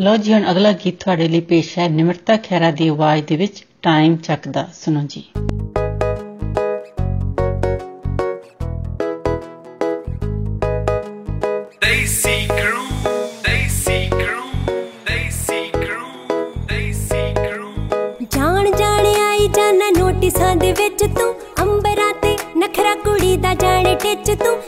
ਲੋ ਜੀ ਹੁਣ ਅਗਲਾ ਗੀਤ ਤੁਹਾਡੇ ਲਈ ਪੇਸ਼ ਹੈ। ਨਿਮਰਤਾ ਖੈਰਾ ਦੀ ਆਵਾਜ਼ ਦੇ ਵਿੱਚ ਟਾਈਮ ਚੱਕਦਾ। ਸੁਣੋ ਜੀ। ਦੇਸੀ ਕਰੂ ਦੇਸੀ ਕਰੂ ਦੇਸੀ ਕਰੂ ਦੇਸੀ ਕਰੂ ਜਾਣ ਜਾਣ ਆਈ ਜਾਣਾ ਨੋਟਿਸਾਂ ਦੇ ਵਿੱਚ ਤੂੰ। ਅੰਬਰਾਂ ਤੇ ਨਖਰਾ ਕੁੜੀ ਦਾ ਜਾਣੇ ਟਿੱਚ ਤੂੰ।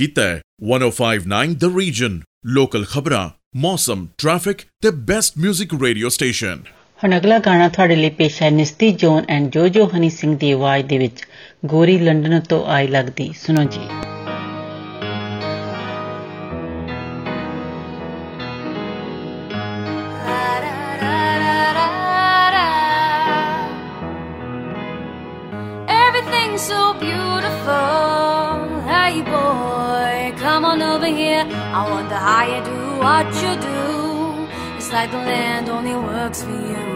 ਕੀਤਾ ਹੈ। 1059 ਦ ਰੀਜਨ ਲੋਕਲ ਖਬਰਾਂ ਮੌਸਮ ਟ੍ਰੈਫਿਕ ਤੇ ਬੈਸਟ 뮤직 ਰੇਡੀਓ ਸਟੇਸ਼ਨ ਹੁਣ ਅਗਲਾ ਗਾਣਾ ਤੁਹਾਡੇ ਲਈ ਪੇਸ਼ ਹੈ ਨਿਸਤੀ ਜੋਨ ਐਂਡ ਜੋਜੋ ਹਨੀ ਸਿੰਘ ਦੀ ਆਵਾਜ਼ ਦੇ ਵਿੱਚ ਗੋਰੀ ਲੰਡਨ ਤੋਂ ਆਈ ਲੱਗਦੀ। ਸੁਣੋ ਜੀ। on over here. I wonder how you do what you do. It's like the land only works for you.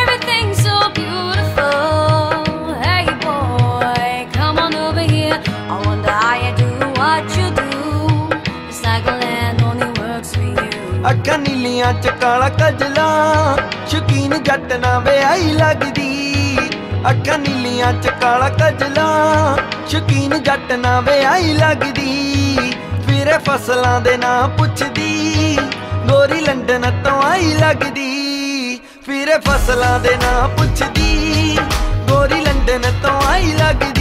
Everything's so beautiful. Hey boy, come on over here. I wonder how you do what you do. It's like the land only works for you. ਅੱਖਾਂ ਨੀਲੀਆਂ ਚ ਕਾਲਾ ਕਜਲਾ ਸ਼ੁਕੀਨ ਜੱਟ ਨਾ ਵਿਆਹੀ ਲੱਗਦੀ ਅੱਖਾਂ ਨੀਲੀਆਂ ਚ ਕਾਲਾ ਕਜਲਾ ਸ਼ੁਕੀਨ ਜੱਟ ਨਾ ਵਿਆਹੀ ਲੱਗਦੀ ਵੀਰੇ ਫਸਲਾਂ ਦੇ ਨਾਂ ਪੁੱਛਦੀ। ਗੋਰੀ ਲੰਡਨ ਤੋਂ ਆਈ ਲੱਗਦੀ। ਵੀਰੇ ਫਸਲਾਂ ਦੇ ਨਾਂ ਪੁੱਛਦੀ। ਗੋਰੀ ਲੰਡਨ ਤੋਂ ਆਈ ਲੱਗਦੀ।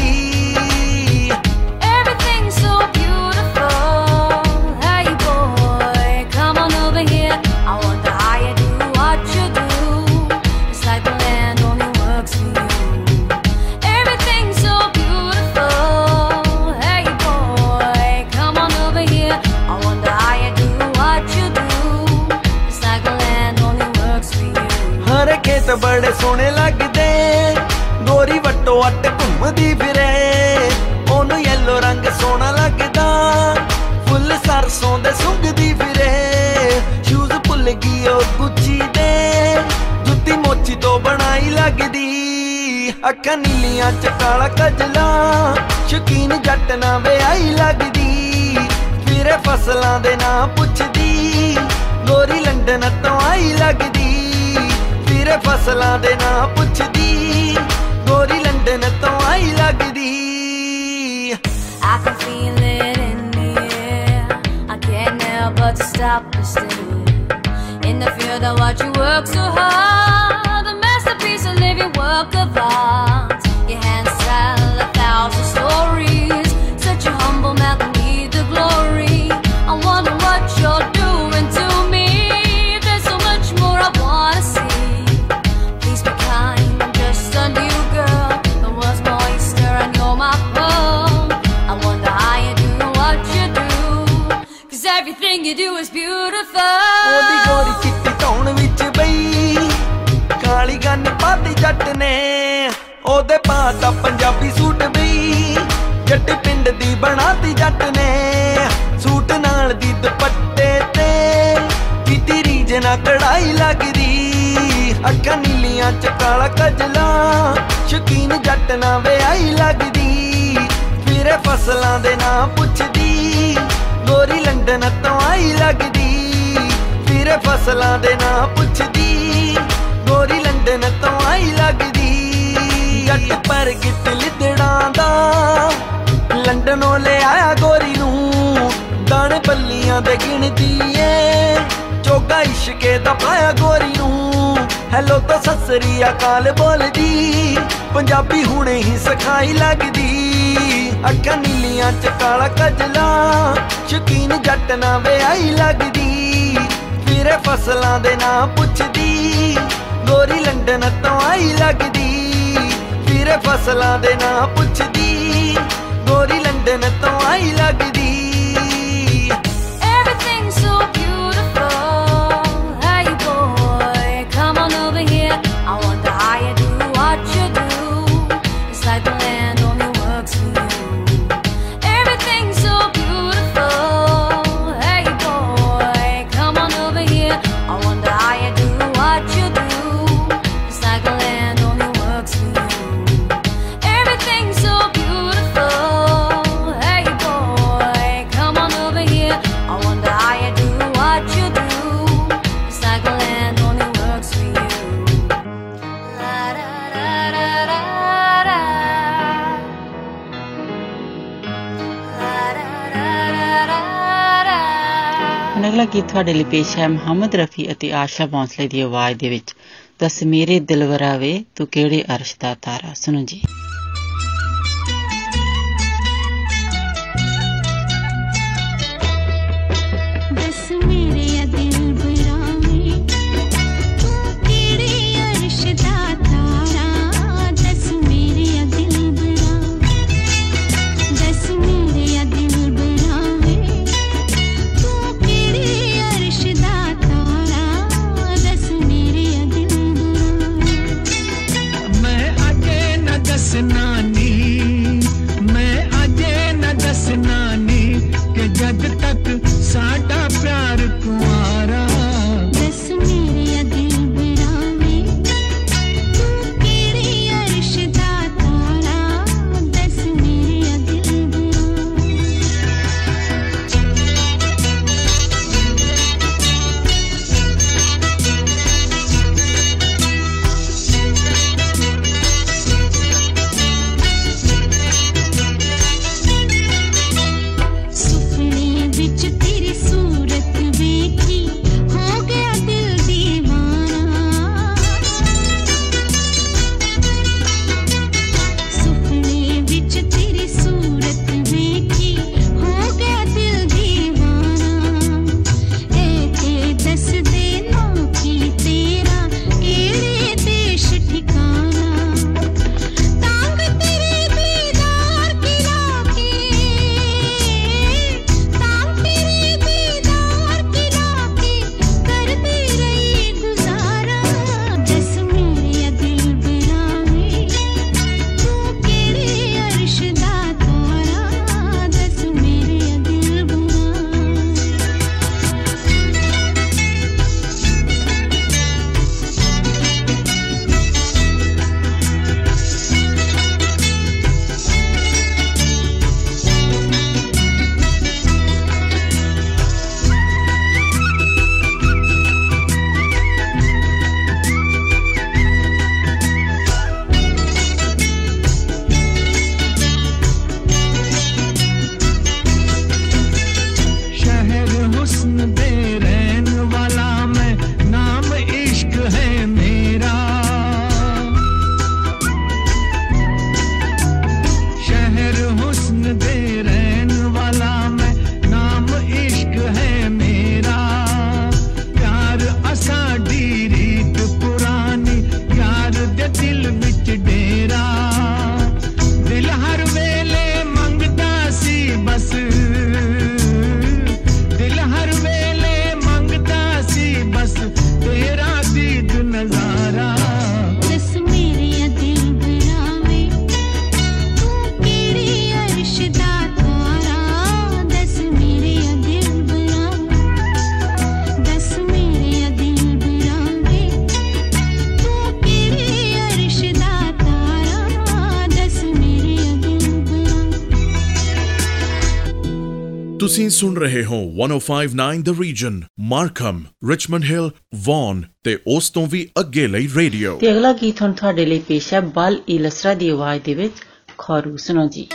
ਬੜੇ ਸੋਹਣੇ ਲੱਗਦੇ। ਗੋਰੀ ਵੱਟੋ ਅੱਟ ਘੁੰਮਦੀ ਫਿਰੇ। ਉਹਨੂੰ ਯੈਲੋ ਰੰਗ ਸੋਹਣਾ ਲੱਗਦਾ। ਫੁੱਲ ਸਰਸੋਂ ਦੇ ਸੁੰਘਦੀ ਫਿਰੇ। ਸ਼ੂਜ਼ ਭੁੱਲ ਗਈ ਉਹ ਗੁੱਚੀ ਦੇ। ਜੁੱਤੀ ਮੋਚੀ ਤੋਂ ਬਣਾਈ ਲੱਗਦੀ। ਅੱਖਾਂ ਨੀਲੀਆਂ ਚ ਕਾਲਾ ਕਜਲਾ। ਸ਼ਕੀਨ ਜੱਟ ਨਾ ਵਿਆਹੀ ਲੱਗਦੀ। ਫਿਰੇ ਫਸਲਾਂ ਦੇ ਨਾਂ ਪੁੱਛਦੀ। ਗੋਰੀ ਲੰਡਨ ਤੋਂ ਆਈ ਲੱਗਦੀ। ਫਿਰੇ ਫਸਲਾਂ ਦੇ ਨਾਂ ਪੁੱਛਦੀ ਗੋਰੀ ਲੰਡਨ ਤੋਂ ਆਈ ਲੱਗਦੀ I can feel it in the air. I can't help but to stop and stare. In the field, I watch you work so hard. A masterpiece, a living work of art. Your hands Punjabi suit ਬਈ ਜੱਟ ਪਿੰਡ ਦੀ ਬਣਾਤੀ ਜੱਟ ਨੇ। Suit ਨਾਲ ਦੀ ਦੁਪੱਟੇ ਤੇ ਕੀਤੀ ਰੀਜ ਨਾ ਕੜਾਈ ਲੱਗਦੀ। ਅੱਖਾਂ ਨੀਲੀਆਂ ਚ ਕਾਲਾ ਕਜਲਾ, ਸ਼ਕੀਨ ਜੱਟ ਨਾ ਵਿਆਹੀ ਲੱਗਦੀ। ਫਿਰੇ ਫਸਲਾਂ ਦੇ ਨਾਂ ਪੁੱਛਦੀ, ਗੋਰੀ ਲੰਡਨ ਤੋਂ ਆਈ ਲੱਗਦੀ। ਫਿਰੇ ਫਸਲਾਂ ਦੇ ਨਾਂ ਪੁੱਛਦੀ, ਗੋਰੀ ਲੰਡਨ ਤੋਂ ਆਈ ਲੱਗਦੀ। ਜੱਟ ਪਰ ਗਿੱਟ ਲਿਦੜਾਂ ਦਾ। ਲੰਡਨੋਂ ਲੈ ਆਇਆ ਗੋਰੀ ਨੂੰ, ਦਾਣੇ ਬੱਲੀਆਂ ਦੇ ਗਿਣਦੀ ਏ। ਚੋਗਾ ਇਸ਼ਕੇ ਦਾ ਪਾਇਆ ਗੋਰੀ ਨੂੰ, ਹੈਲੋ ਤਾਂ ਸਸਰੀ ਅਕਾਲ ਬੋਲਦੀ। ਪੰਜਾਬੀ ਹੁਣੇ ਹੀ ਸਿਖਾਈ ਲੱਗਦੀ। ਅੱਖਾਂ ਨੀਲੀਆਂ ਚ ਕਾਲਾ ਕਜਲਾ, ਸ਼ਕੀਨ ਜੱਟ ਨਾ ਵਿਆਹੀ ਲੱਗਦੀ। ਫਿਰੇ ਫਸਲਾਂ ਦੇ ਨਾਂ ਪੁੱਛਦੀ, ਗੋਰੀ ਲੰਡਨ ਤੋਂ ਆਈ ਲੱਗਦੀ। ਫਿਰੇ ਫਸਲਾਂ ਦੇ ਨਾਂ ਪੁੱਛਦੀ। ਗੋਰੀ ਲੰਡਨ ਤੋਂ ਆਈ ਲੱਗਦੀ। ਤੁਹਾਡੇ ਲਈ ਪੇਸ਼ ਹੈ ਮੁਹੰਮਦ ਰਫੀ ਅਤੇ ਆਸ਼ਾ ਭੋਂਸਲੇ ਦੀ ਆਵਾਜ਼ ਦੇ ਵਿੱਚ, ਦਸ ਮੇਰੇ ਦਿਲਵਰਾ ਵੇ ਤੂੰ ਕਿਹੜੇ ਅਰਸ਼ ਦਾ ਤਾਰਾ? ਸੁਣੋ ਜੀ। ਤੁਸੀਂ ਸੁਣ ਰਹੇ ਹੋ 1059 the region Markham Richmond Hill Vaughan ਤੇ ਉਸ ਤੋਂ ਵੀ ਅੱਗੇ ਲਈ ਰੇਡੀਓ। ਤੇ ਅਗਲਾ ਗੀਤ ਹੁਣ ਤੁਹਾਡੇ ਲਈ ਪੇਸ਼ ਹੈ, ਬਲ ਇਲਸਰਾ ਦੀ ਆਵਾਜ਼ ਦੇ ਵਿੱਚ, ਖੌਰੂ ਸੁਣੋ ਜੀ।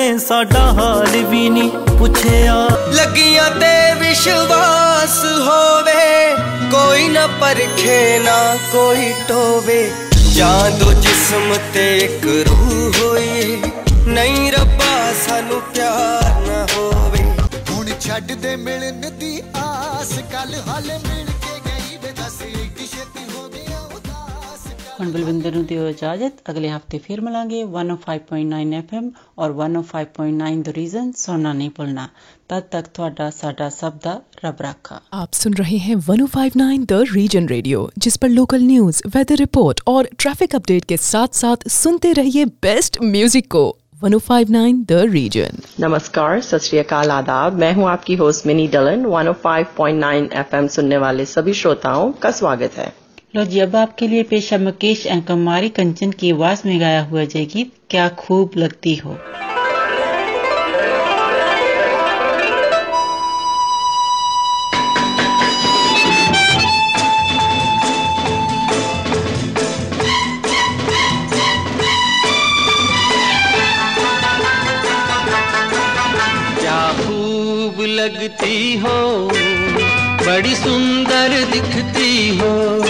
ਕਦੇ ਸਾਡਾ ਹਾਲ ਵੀ ਨਹੀਂ ਪੁੱਛਿਆ। ਲੱਗੀਆਂ ਤੇ ਵਿਸ਼ਵਾਸ ਹੋਵੇ ਕੋਈ ਨਾ ਪਰਖੇ ਨਾ ਕੋਈ ਟੋਵੇ। ਜਾਂ ਦੋ ਜਿਸਮ ਤੇ ਇੱਕ ਰੂਹ ਹੋਏ ਨਹੀਂ ਰੱਬਾ ਸਾਨੂੰ ਪਿਆਰ ਨਾ ਹੋਵੇ। ਹੁਣ ਛੱਡ ਦੇ ਮਿਲਣ ਦੀ ਆਸ ਕੱਲ ਹਾਲੇ ਉਦਾਸ ਕੱਲ੍ਹ ਹੁਣ ਬਲਵਿੰਦਰ ਨੂੰ ਦਿਓ ਇਜਾਜ਼ਤ ਅਗਲੇ ਹਫਤੇ ਫਿਰ ਮਿਲਾਂਗੇ 105.9 FM ਔਰ 105.9 ਦ ਰੀਜ਼ਨ ਸੁਣਨਾ ਨਹੀਂ ਭੁੱਲਣਾ ਤਦ ਤੱਕ ਤੁਹਾਡਾ ਸਾਡਾ ਸਭ ਦਾ ਰੱਬ ਰਾਖਾ आप सुन रहे हैं 1059 द रीजन रेडियो जिस पर लोकल न्यूज वेदर रिपोर्ट और ट्रैफिक अपडेट के साथ साथ सुनते रहिए बेस्ट म्यूजिक को 1059 द रीजन नमस्कार सत श्री अकाल आदाब मैं हूं आपकी होस्ट मिनी डलन 105.9 एफएम सुनने वाले सभी श्रोताओं का स्वागत है लो जी, अब आपके लिए पेश मुकेश कुमारी कंचन की आवाज़ में गाया हुआ जय गीत, क्या खूब लगती हो? लगती हो, बड़ी सुंदर दिखती हो।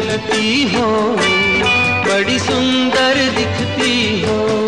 लगती हो बड़ी सुंदर दिखती हो।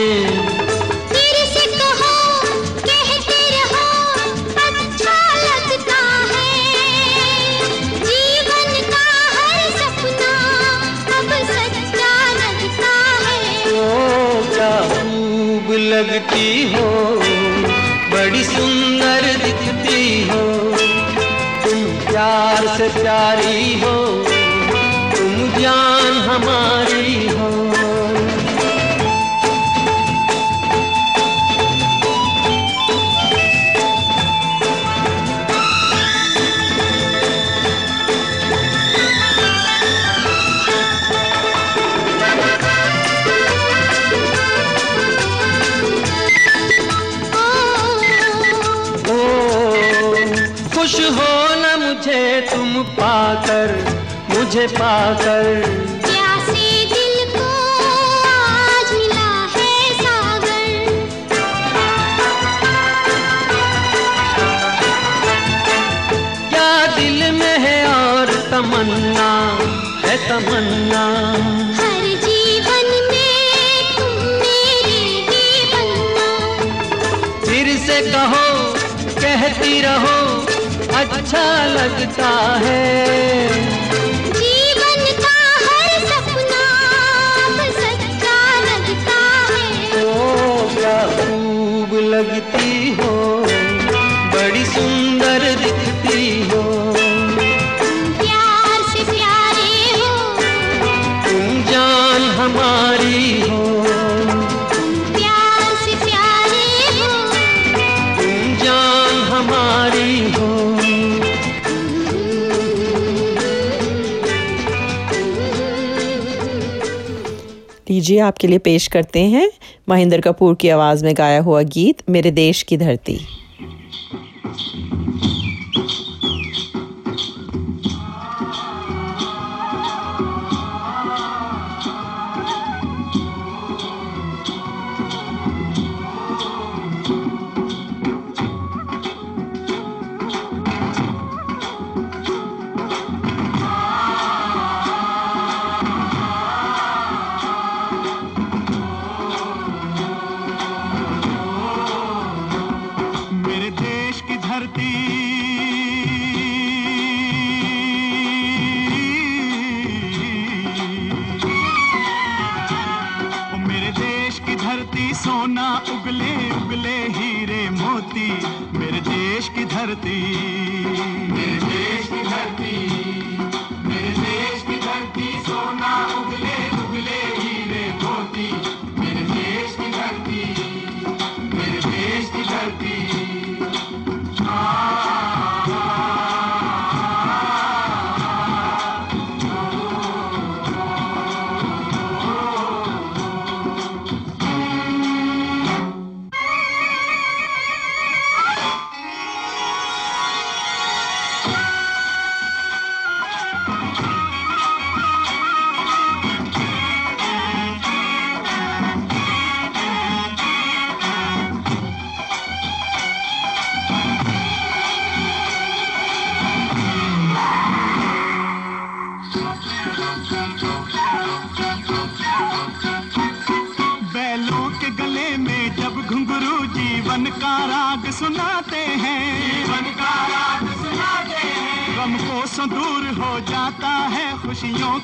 Yari. तुझे पाकर। है सागर। क्या दिल में है और तमन्ना? है तमन्ना। कहो कहती रहो अच्छा लगता है। लीजिए आपके लिए पेश करते हैं महेंद्र कपूर की आवाज़ में गाया हुआ गीत, मेरे देश की धरती। Thank you.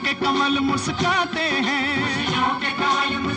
के कमल मुस्काते हैं। खुशियों के कमल मुस्काते हैं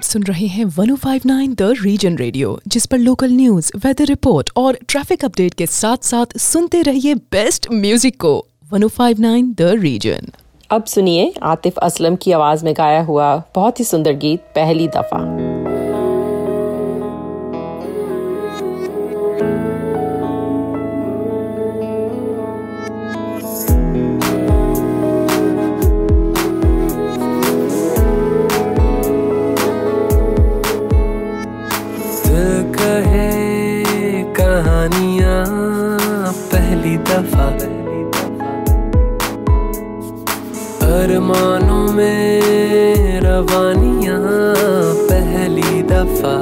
आप सुन रहे हैं 1059 द रीजन रेडियो जिस पर लोकल न्यूज़ वेदर रिपोर्ट और ट्रैफ़िक अपडेट के साथ साथ सुनते रहिए बेस्ट म्यूज़िक को। 1059 द रीजन अब सुनिए आतिफ असलम की आवाज़ में गाया हुआ बहुत ही सुंदर गीत, पहली दफ़ा। अरमानों में रवानियाँ पहली दफ़ा।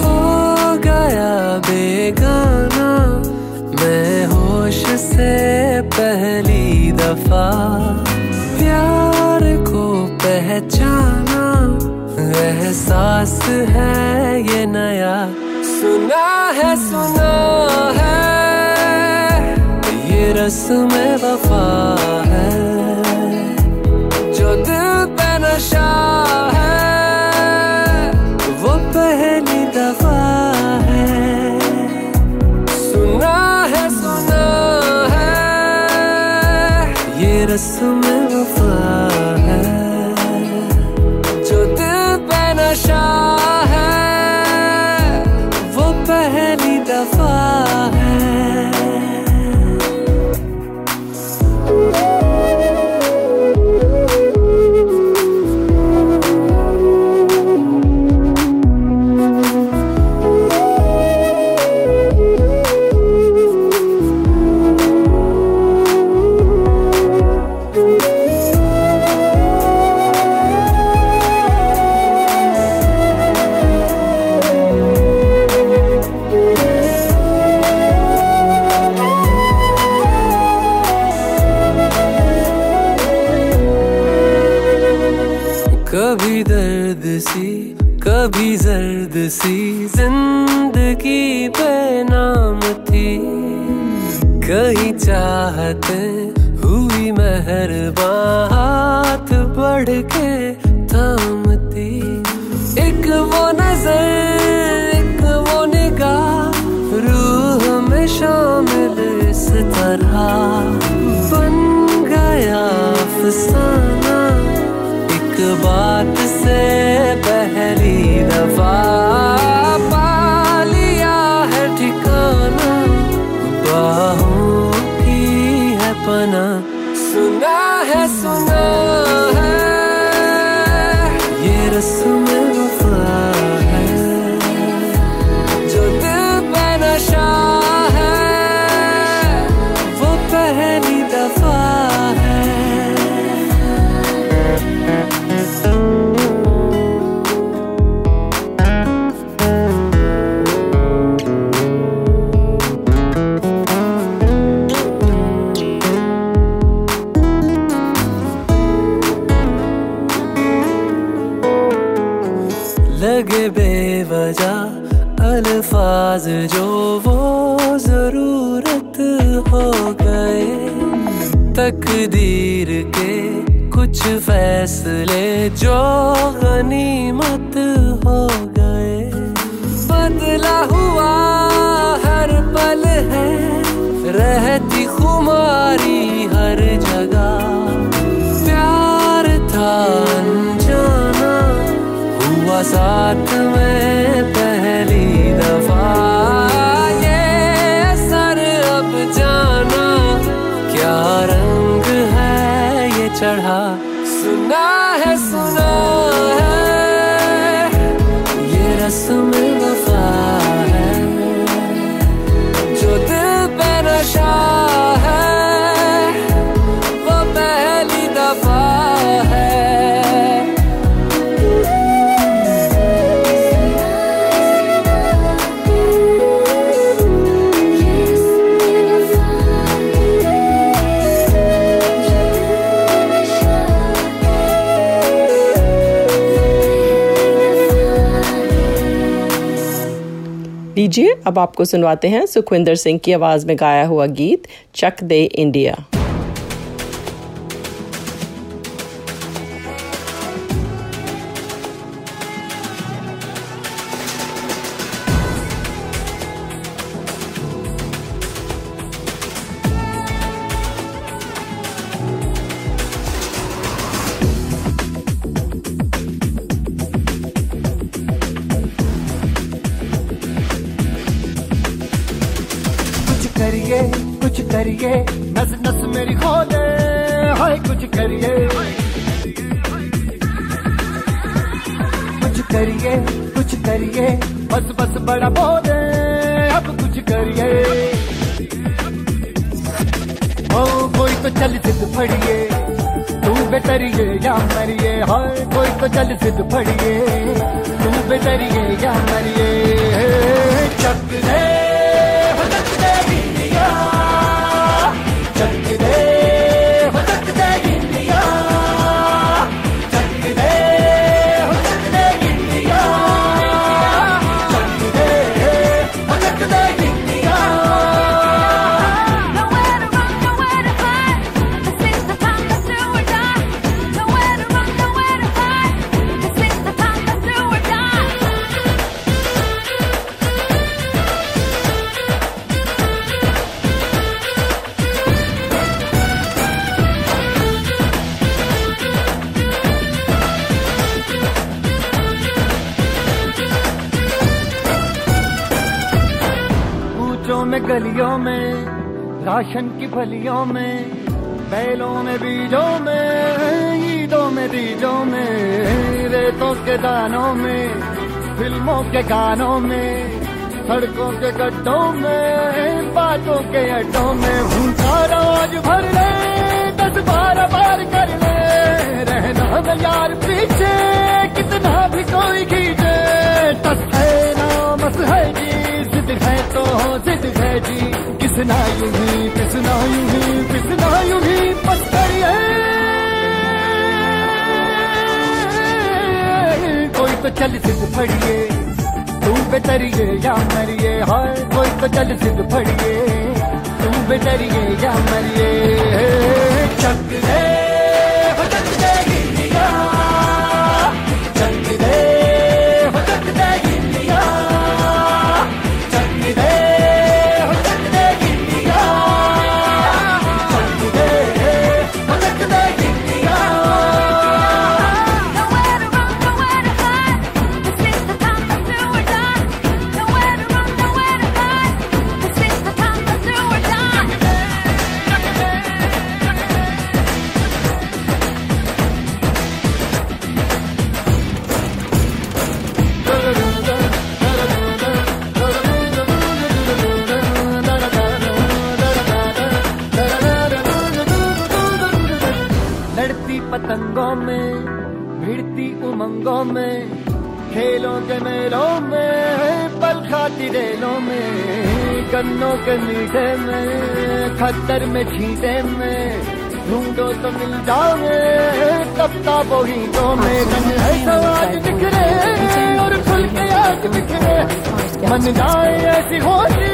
हो गया बेगाना, मैं होश से पहली दफ़ा। प्यार को पहचाना, एहसास है ये नया। सुना है सुना है। रस्म वफा है। जो दिल पे नशा है, वो पहली दफ़ा है। सुना है सुना है, ये रस्म वफा है। है जो वो ज़रूरत हो गए, तकदीर के कुछ फैसले जो गनीमत हो गए। बदला हुआ हर पल है, रहती खुमारी हर जगह। प्यार था अनजाना, हुआ साथ में चढ़ा अब आपको सुनवाते हैं सुखविंदर सिंह की आवाज़ में गाया हुआ गीत चक दे इंडिया। करिए नस नस मेरी खोले, हाय कुछ करिए। कुछ करिए कुछ करिए, बस बस बड़ा बोले, अब कुछ करिए। ओ, कोई तो चल सिद्ध फड़िए, तू बेतरिए या मरिए, हाय कोई तो चल सिद्ध फड़िए, तू बेतरिए या मरिए। चक गलियों में, राशन की फलियों में, बैलों में, बीजों में, ईदों में, बीजों में, रेतों के दानों में, फ़िल्मों के गानों में, सड़कों के गड्ढों में, बातों के अड्डों में भूखा रोज भर ले, दस बारह बार कर ले, रहना यार पीछे, कितना भी कोई खींचे। किसना यूँ ही पिसना यूँ ही पिसना यूँ ही पत्थर कोई तो चल सिद्ध फड़िए तू बेतरिए या मरिए हाय कोई तो चल सिद्ध फड़िए तू बेतरिए या मरिए चक हो खेलों में पल खाती रेलों में गन्नों के मीठे में खतर में छीटे में ढूंढो तो मिल जाओगे कप्ता बोहीटों में। रंग है समाज बिखरे और खुल के आज बिखरे। मन जाए ऐसी होली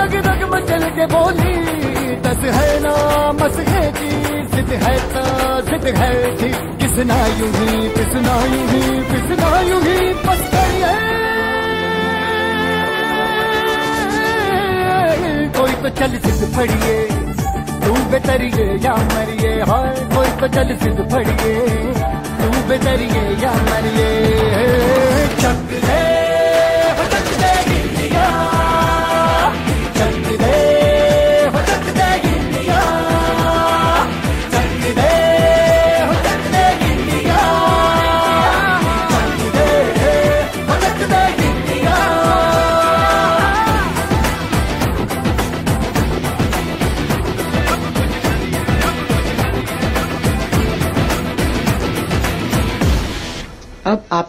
रग रग मचल के बोली। दस है ना मस है जी जिद है तो जिद है जी। किसना यूँ ही किसना यूँ ही किसना यूँ ही बस तो चल सिद्ध फड़िए, तू बेतरिए या मरिए, हाय कोई तो चल सिद्ध फड़िए, तू बेतरिए या मरिए। चक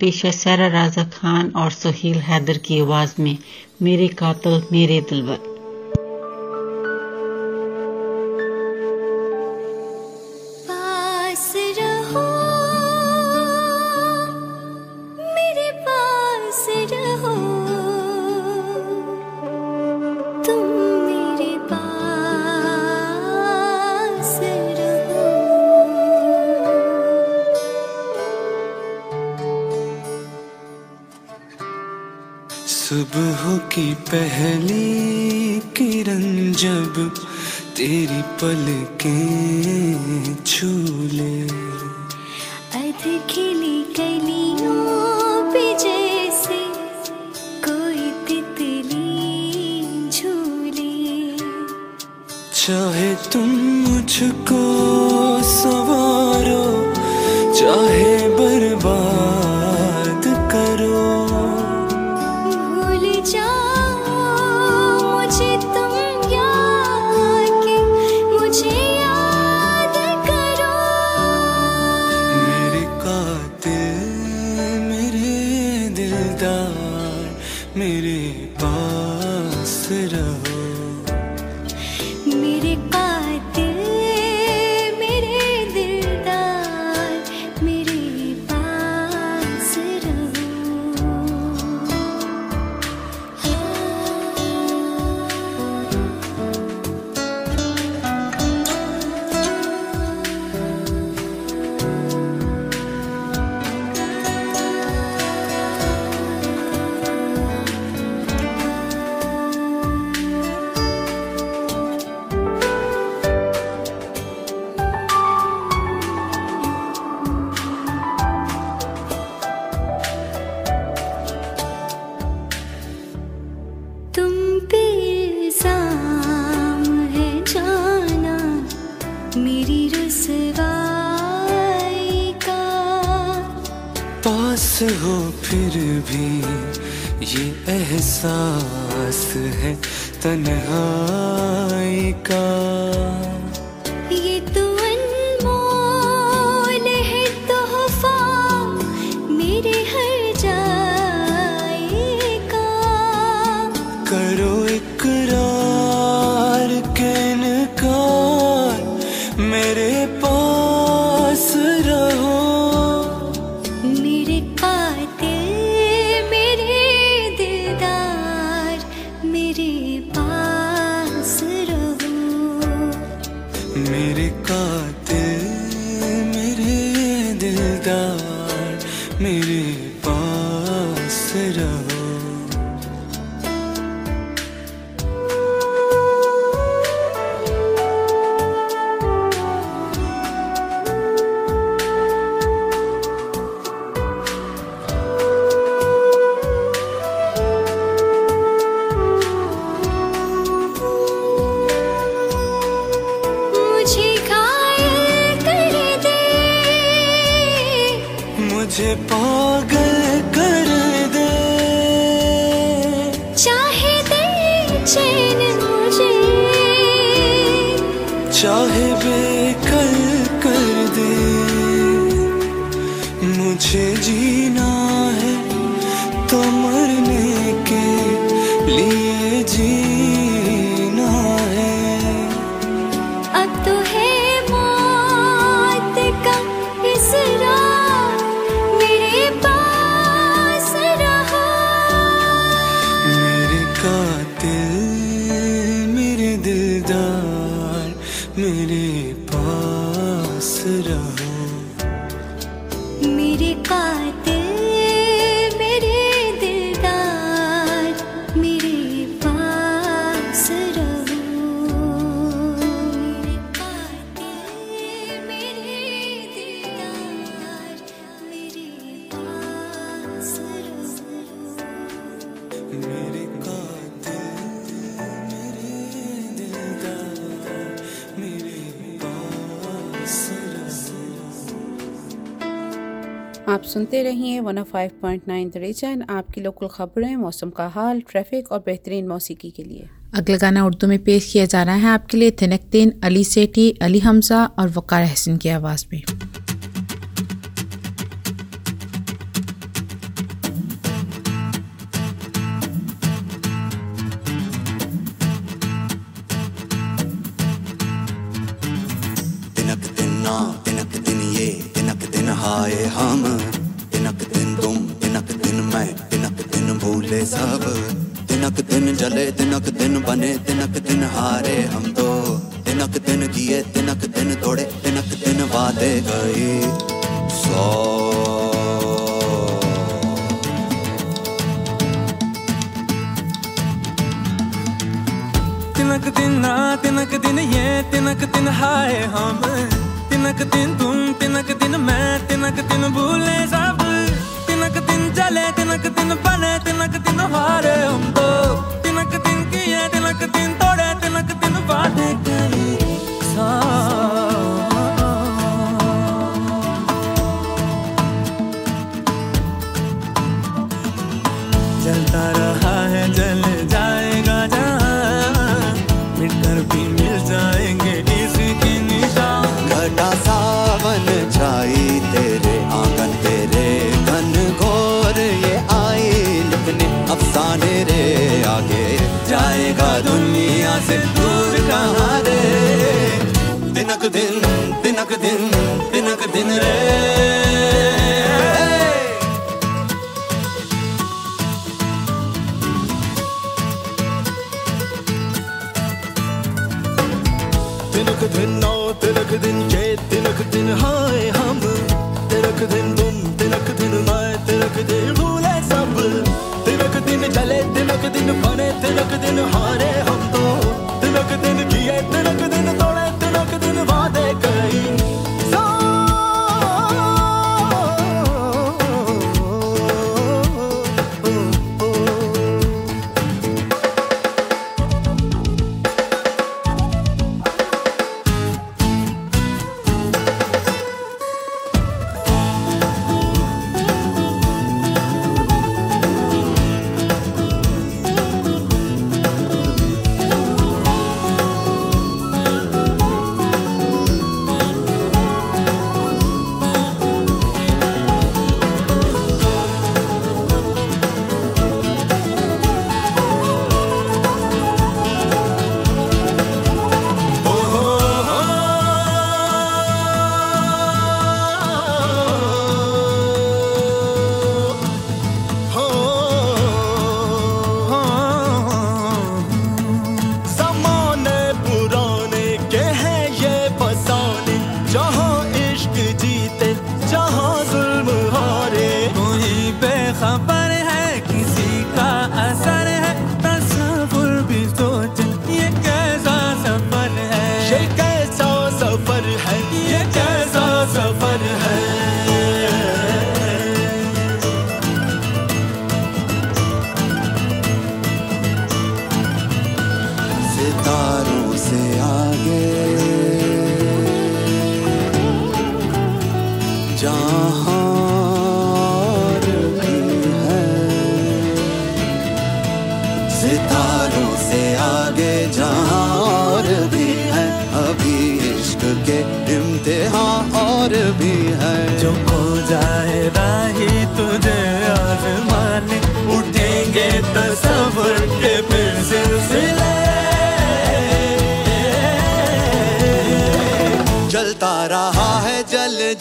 पेशा सारा राजा खान और सुहेल हैदर की आवाज़ में मेरे कातल मेरे दिलवर पहली किरण जब तेरी पलकें 105.9 एन आपकी लोकल खबरें मौसम का हाल ट्रैफ़िक और बेहतरीन मौसीकी के लिए। अगला गाना उर्दू में पेश किया जा रहा है आपके लिए थिनकतीन अली सेठी अली हमजा और वक़ार हसन की आवाज़ में। हाय हम। चले दिनक दिन बने दिनक दिन हारे हम।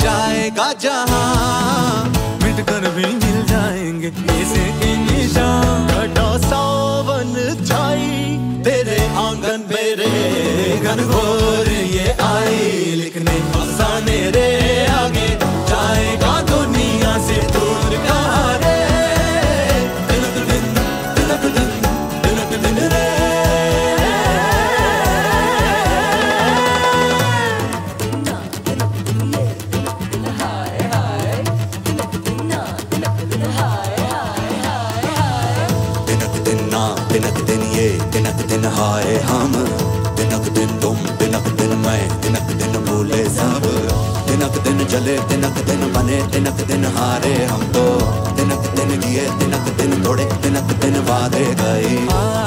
जाएगा जहाँ मिट कर भी मिल जाएँगे इसे निशान घटा सावन छाई, तेरे आँगन मेरे घनघोर ये आई। लिखने फसाने रे चले तिनक दिन बने, तिनक दिन हारे हम तो। तिनक दिन जिए, तिनक दिन तोड़े, तिनक दिन वादे गए।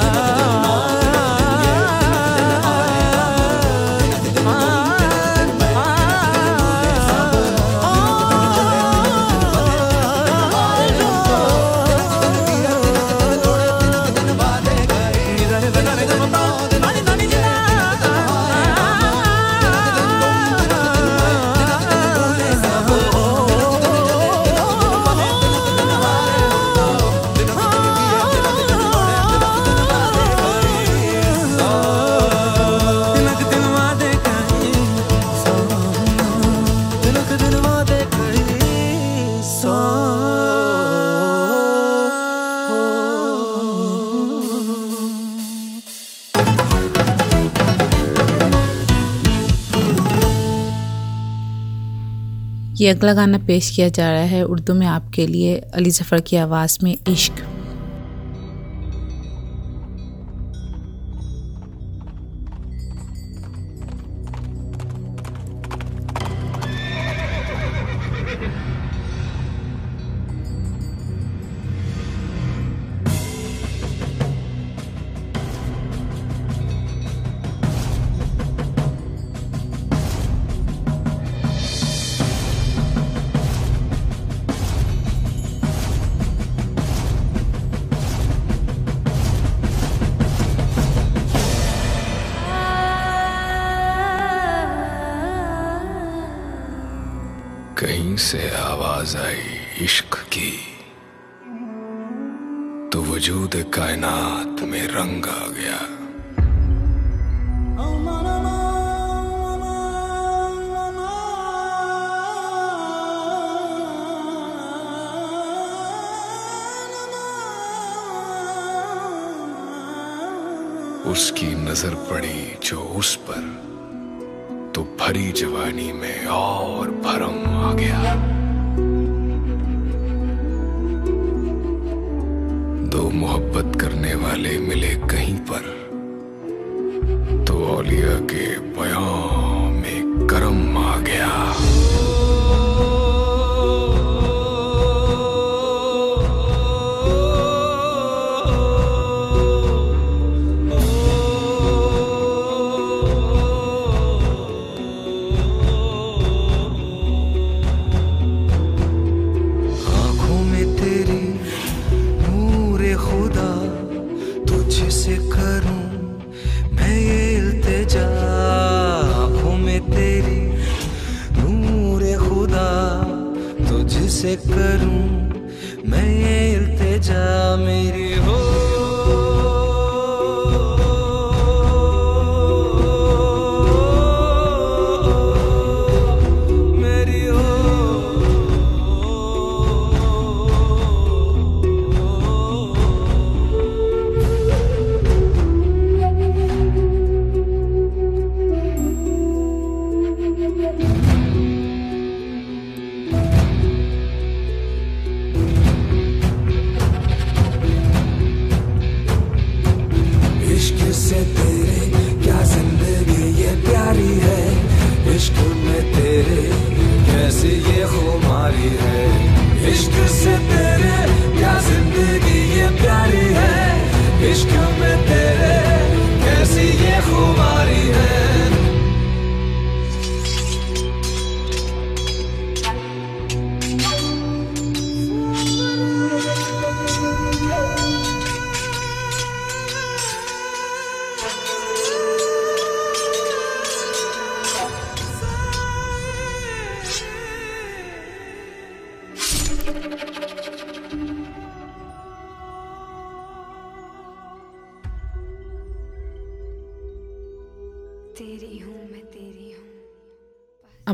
ये अगला गाना पेश किया जा रहा है उर्दू में आपके लिए अली जफ़र की आवाज़ में इश्क। तुझसे करूँ? मैं ये इल्तिजा आँखों में तेरी खुदा तुझसे करूँ? मैं ये इल्तिजा मेरी